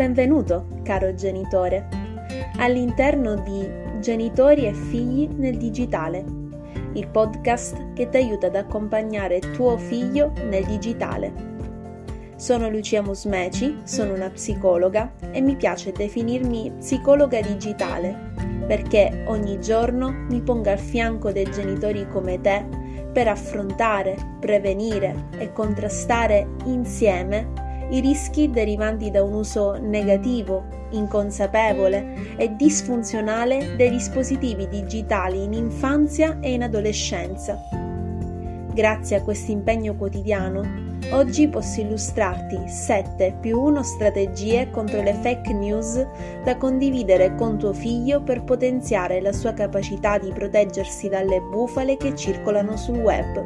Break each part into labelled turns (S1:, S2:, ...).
S1: Benvenuto, caro genitore, all'interno di Genitori e figli nel digitale, il podcast che ti aiuta ad accompagnare tuo figlio nel digitale. Sono Lucia Musmeci, sono una psicologa e mi piace definirmi psicologa digitale perché ogni giorno mi pongo al fianco dei genitori come te per affrontare, prevenire e contrastare insieme i rischi derivanti da un uso negativo, inconsapevole e disfunzionale dei dispositivi digitali in infanzia e in adolescenza. Grazie a questo impegno quotidiano, oggi posso illustrarti 7 più 1 strategie contro le fake news da condividere con tuo figlio per potenziare la sua capacità di proteggersi dalle bufale che circolano sul web.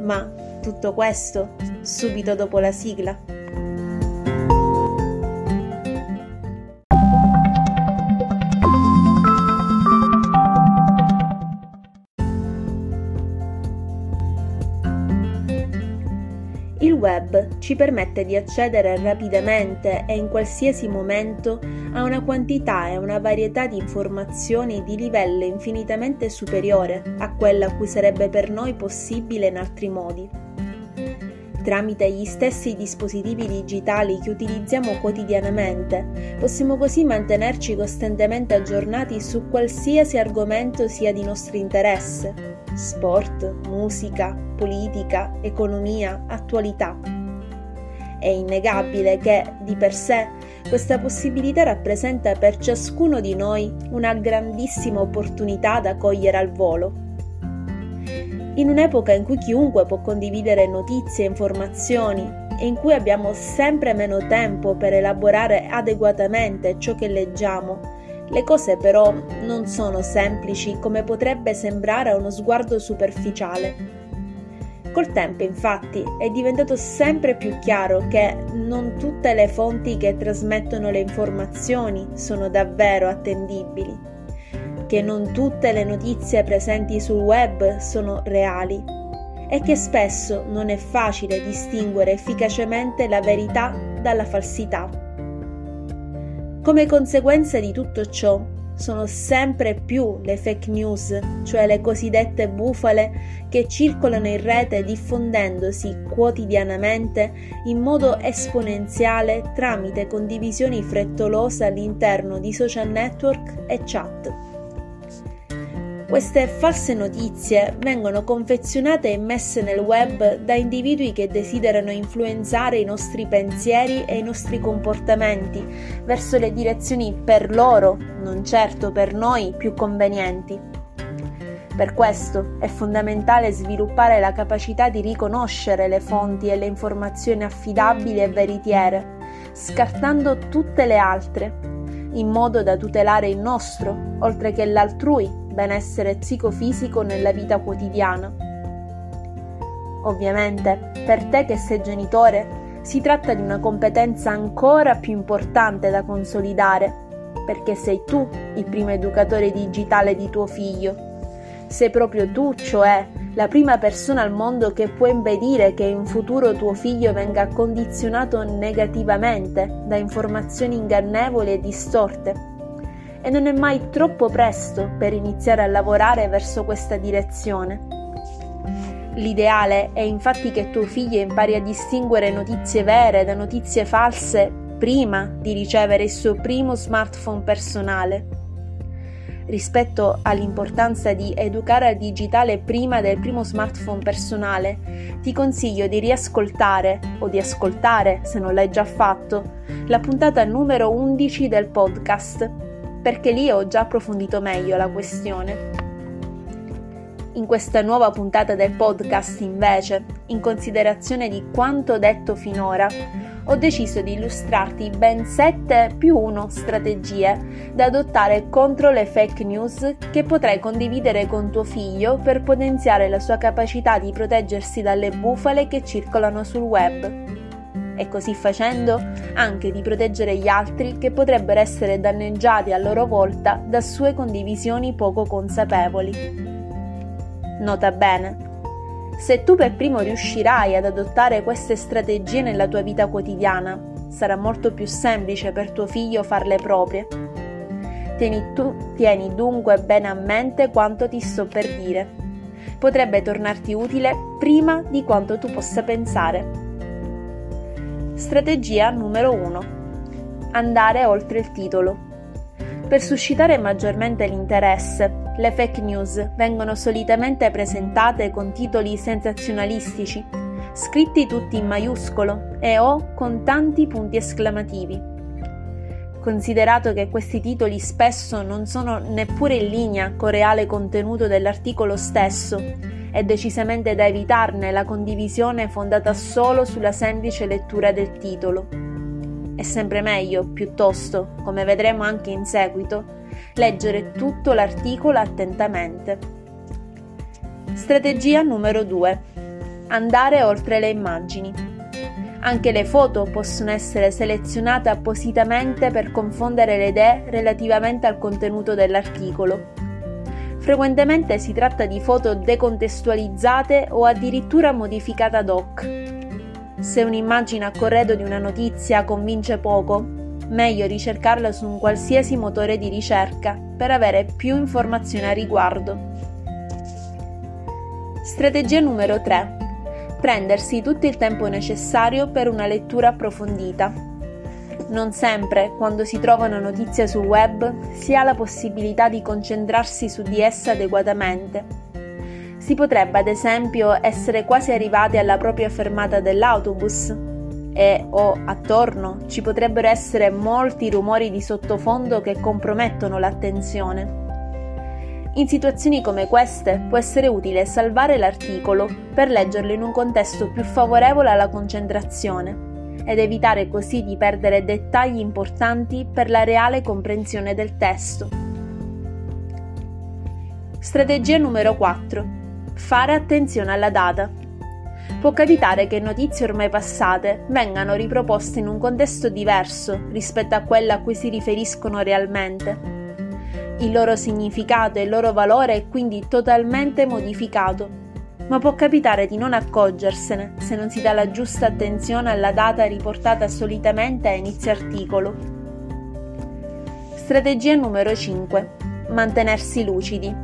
S1: Ma tutto questo subito dopo la sigla. Il web ci permette di accedere rapidamente e in qualsiasi momento a una quantità e una varietà di informazioni di livello infinitamente superiore a quella a cui sarebbe per noi possibile in altri modi. Tramite gli stessi dispositivi digitali che utilizziamo quotidianamente, possiamo così mantenerci costantemente aggiornati su qualsiasi argomento sia di nostro interesse sport, musica, politica, economia, attualità. È innegabile che, di per sé, questa possibilità rappresenta per ciascuno di noi una grandissima opportunità da cogliere al volo. In un'epoca in cui chiunque può condividere notizie e informazioni e in cui abbiamo sempre meno tempo per elaborare adeguatamente ciò che leggiamo, le cose però non sono semplici come potrebbe sembrare a uno sguardo superficiale. Col tempo, infatti, è diventato sempre più chiaro che non tutte le fonti che trasmettono le informazioni sono davvero attendibili, che non tutte le notizie presenti sul web sono reali e che spesso non è facile distinguere efficacemente la verità dalla falsità. Come conseguenza di tutto ciò, sono sempre più le fake news, cioè le cosiddette bufale, che circolano in rete diffondendosi quotidianamente in modo esponenziale tramite condivisioni frettolose all'interno di social network e chat. Queste false notizie vengono confezionate e messe nel web da individui che desiderano influenzare i nostri pensieri e i nostri comportamenti verso le direzioni per loro, non certo per noi, più convenienti. Per questo è fondamentale sviluppare la capacità di riconoscere le fonti e le informazioni affidabili e veritiere, scartando tutte le altre, in modo da tutelare il nostro, oltre che l'altrui, benessere psicofisico nella vita quotidiana. Ovviamente, per te che sei genitore, si tratta di una competenza ancora più importante da consolidare, perché sei tu il primo educatore digitale di tuo figlio. Sei proprio tu, cioè, la prima persona al mondo che può impedire che in futuro tuo figlio venga condizionato negativamente da informazioni ingannevoli e distorte e non è mai troppo presto per iniziare a lavorare verso questa direzione. L'ideale è infatti che tuo figlio impari a distinguere notizie vere da notizie false prima di ricevere il suo primo smartphone personale. Rispetto all'importanza di educare al digitale prima del primo smartphone personale, ti consiglio di riascoltare o di ascoltare, se non l'hai già fatto, la puntata numero 11 del podcast perché lì ho già approfondito meglio la questione. In questa nuova puntata del podcast, invece, in considerazione di quanto detto finora, ho deciso di illustrarti ben 7 più 1 strategie da adottare contro le fake news che potrai condividere con tuo figlio per potenziare la sua capacità di proteggersi dalle bufale che circolano sul web e così facendo anche di proteggere gli altri che potrebbero essere danneggiati a loro volta da sue condivisioni poco consapevoli. Nota bene, se tu per primo riuscirai ad adottare queste strategie nella tua vita quotidiana, sarà molto più semplice per tuo figlio farle proprie. Tieni, tu, tieni dunque bene a mente quanto ti sto per dire. Potrebbe tornarti utile prima di quanto tu possa pensare. Strategia numero 1. Andare oltre il titolo. Per suscitare maggiormente l'interesse, le fake news vengono solitamente presentate con titoli sensazionalistici, scritti tutti in maiuscolo e o con tanti punti esclamativi. Considerato che questi titoli spesso non sono neppure in linea con il reale contenuto dell'articolo stesso, è decisamente da evitarne la condivisione fondata solo sulla semplice lettura del titolo. È sempre meglio, piuttosto, come vedremo anche in seguito, leggere tutto l'articolo attentamente. Strategia numero 2. Andare oltre le immagini. Anche le foto possono essere selezionate appositamente per confondere le idee relativamente al contenuto dell'articolo. Frequentemente si tratta di foto decontestualizzate o addirittura modificate ad hoc, se un'immagine a corredo di una notizia convince poco, meglio ricercarla su un qualsiasi motore di ricerca per avere più informazioni a riguardo. Strategia numero 3. Prendersi tutto il tempo necessario per una lettura approfondita. Non sempre, quando si trova una notizia sul web, si ha la possibilità di concentrarsi su di essa adeguatamente si potrebbe ad esempio essere quasi arrivati alla propria fermata dell'autobus e o attorno ci potrebbero essere molti rumori di sottofondo che compromettono l'attenzione. In situazioni come queste può essere utile salvare l'articolo per leggerlo in un contesto più favorevole alla concentrazione ed evitare così di perdere dettagli importanti per la reale comprensione del testo. Strategia numero 4. Fare attenzione alla data. Può capitare che notizie ormai passate vengano riproposte in un contesto diverso rispetto a quella a cui si riferiscono realmente. Il loro significato e il loro valore è quindi totalmente modificato, ma può capitare di non accorgersene se non si dà la giusta attenzione alla data riportata solitamente a inizio articolo. Strategia numero 5. Mantenersi lucidi.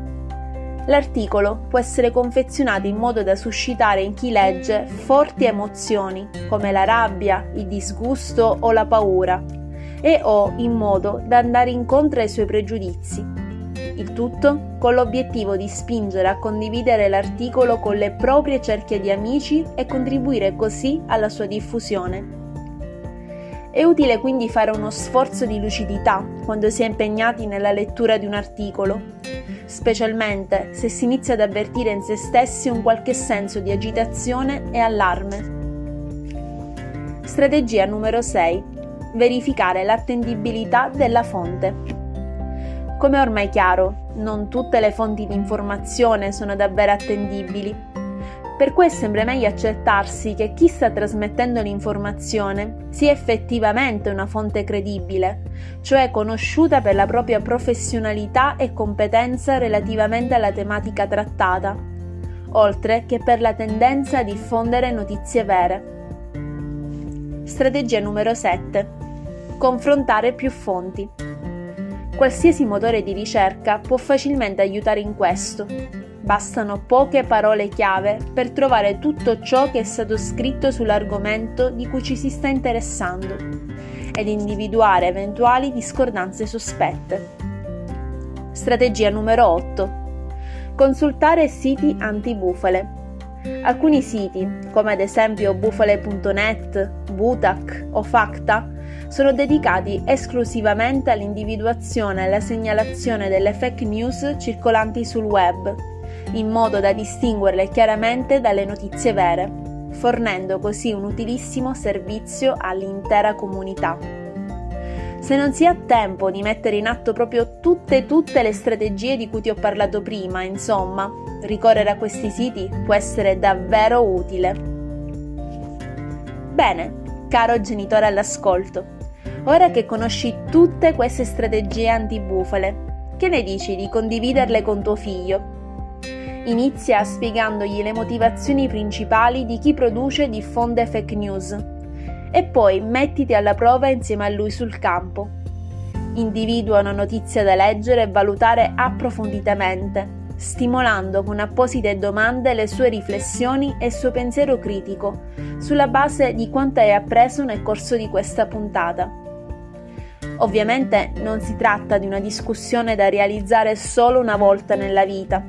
S1: L'articolo può essere confezionato in modo da suscitare in chi legge forti emozioni come la rabbia, il disgusto o la paura e o in modo da andare incontro ai suoi pregiudizi. Il tutto con l'obiettivo di spingere a condividere l'articolo con le proprie cerchie di amici e contribuire così alla sua diffusione. È utile quindi fare uno sforzo di lucidità quando si è impegnati nella lettura di un articolo, specialmente se si inizia ad avvertire in se stessi un qualche senso di agitazione e allarme. Strategia numero 6. Verificare l'attendibilità della fonte. Come ormai chiaro, non tutte le fonti di informazione sono davvero attendibili per cui è sempre meglio accertarsi che chi sta trasmettendo l'informazione sia effettivamente una fonte credibile, cioè conosciuta per la propria professionalità e competenza relativamente alla tematica trattata, oltre che per la tendenza a diffondere notizie vere. Strategia numero 7. Confrontare più fonti. Qualsiasi motore di ricerca può facilmente aiutare in questo, Bastano poche parole chiave per trovare tutto ciò che è stato scritto sull'argomento di cui ci si sta interessando ed individuare eventuali discordanze sospette. Strategia numero 8. Consultare siti antibufale. Alcuni siti, come ad esempio bufale.net, Butac o Facta, sono dedicati esclusivamente all'individuazione e alla segnalazione delle fake news circolanti sul web in modo da distinguerle chiaramente dalle notizie vere, fornendo così un utilissimo servizio all'intera comunità. Se non si ha tempo di mettere in atto proprio tutte tutte le strategie di cui ti ho parlato prima, insomma, ricorrere a questi siti può essere davvero utile. Bene, caro genitore all'ascolto, ora che conosci tutte queste strategie antibufale, che ne dici di condividerle con tuo figlio Inizia spiegandogli le motivazioni principali di chi produce e diffonde fake news e poi mettiti alla prova insieme a lui sul campo. Individua una notizia da leggere e valutare approfonditamente stimolando con apposite domande le sue riflessioni e il suo pensiero critico sulla base di quanto hai appreso nel corso di questa puntata. Ovviamente non si tratta di una discussione da realizzare solo una volta nella vita,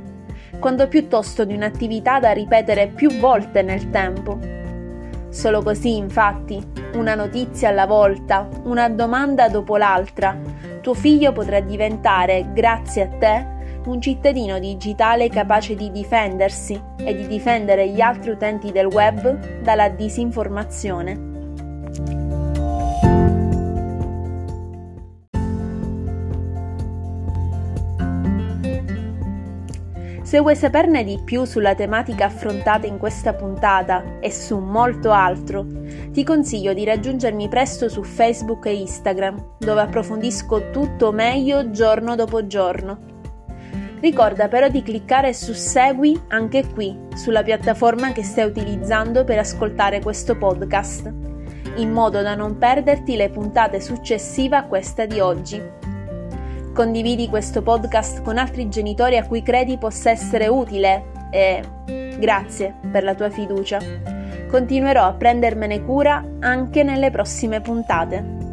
S1: quanto piuttosto di un'attività da ripetere più volte nel tempo. Solo così, infatti, una notizia alla volta, una domanda dopo l'altra, tuo figlio potrà diventare, grazie a te, un cittadino digitale capace di difendersi e di difendere gli altri utenti del web dalla disinformazione. Se vuoi saperne di più sulla tematica affrontata in questa puntata e su molto altro, ti consiglio di raggiungermi presto su Facebook e Instagram, dove approfondisco tutto meglio giorno dopo giorno. Ricorda però di cliccare su Segui anche qui, sulla piattaforma che stai utilizzando per ascoltare questo podcast, in modo da non perderti le puntate successive a questa di oggi. Condividi questo podcast con altri genitori a cui credi possa essere utile e grazie per la tua fiducia. Continuerò a prendermene cura anche nelle prossime puntate.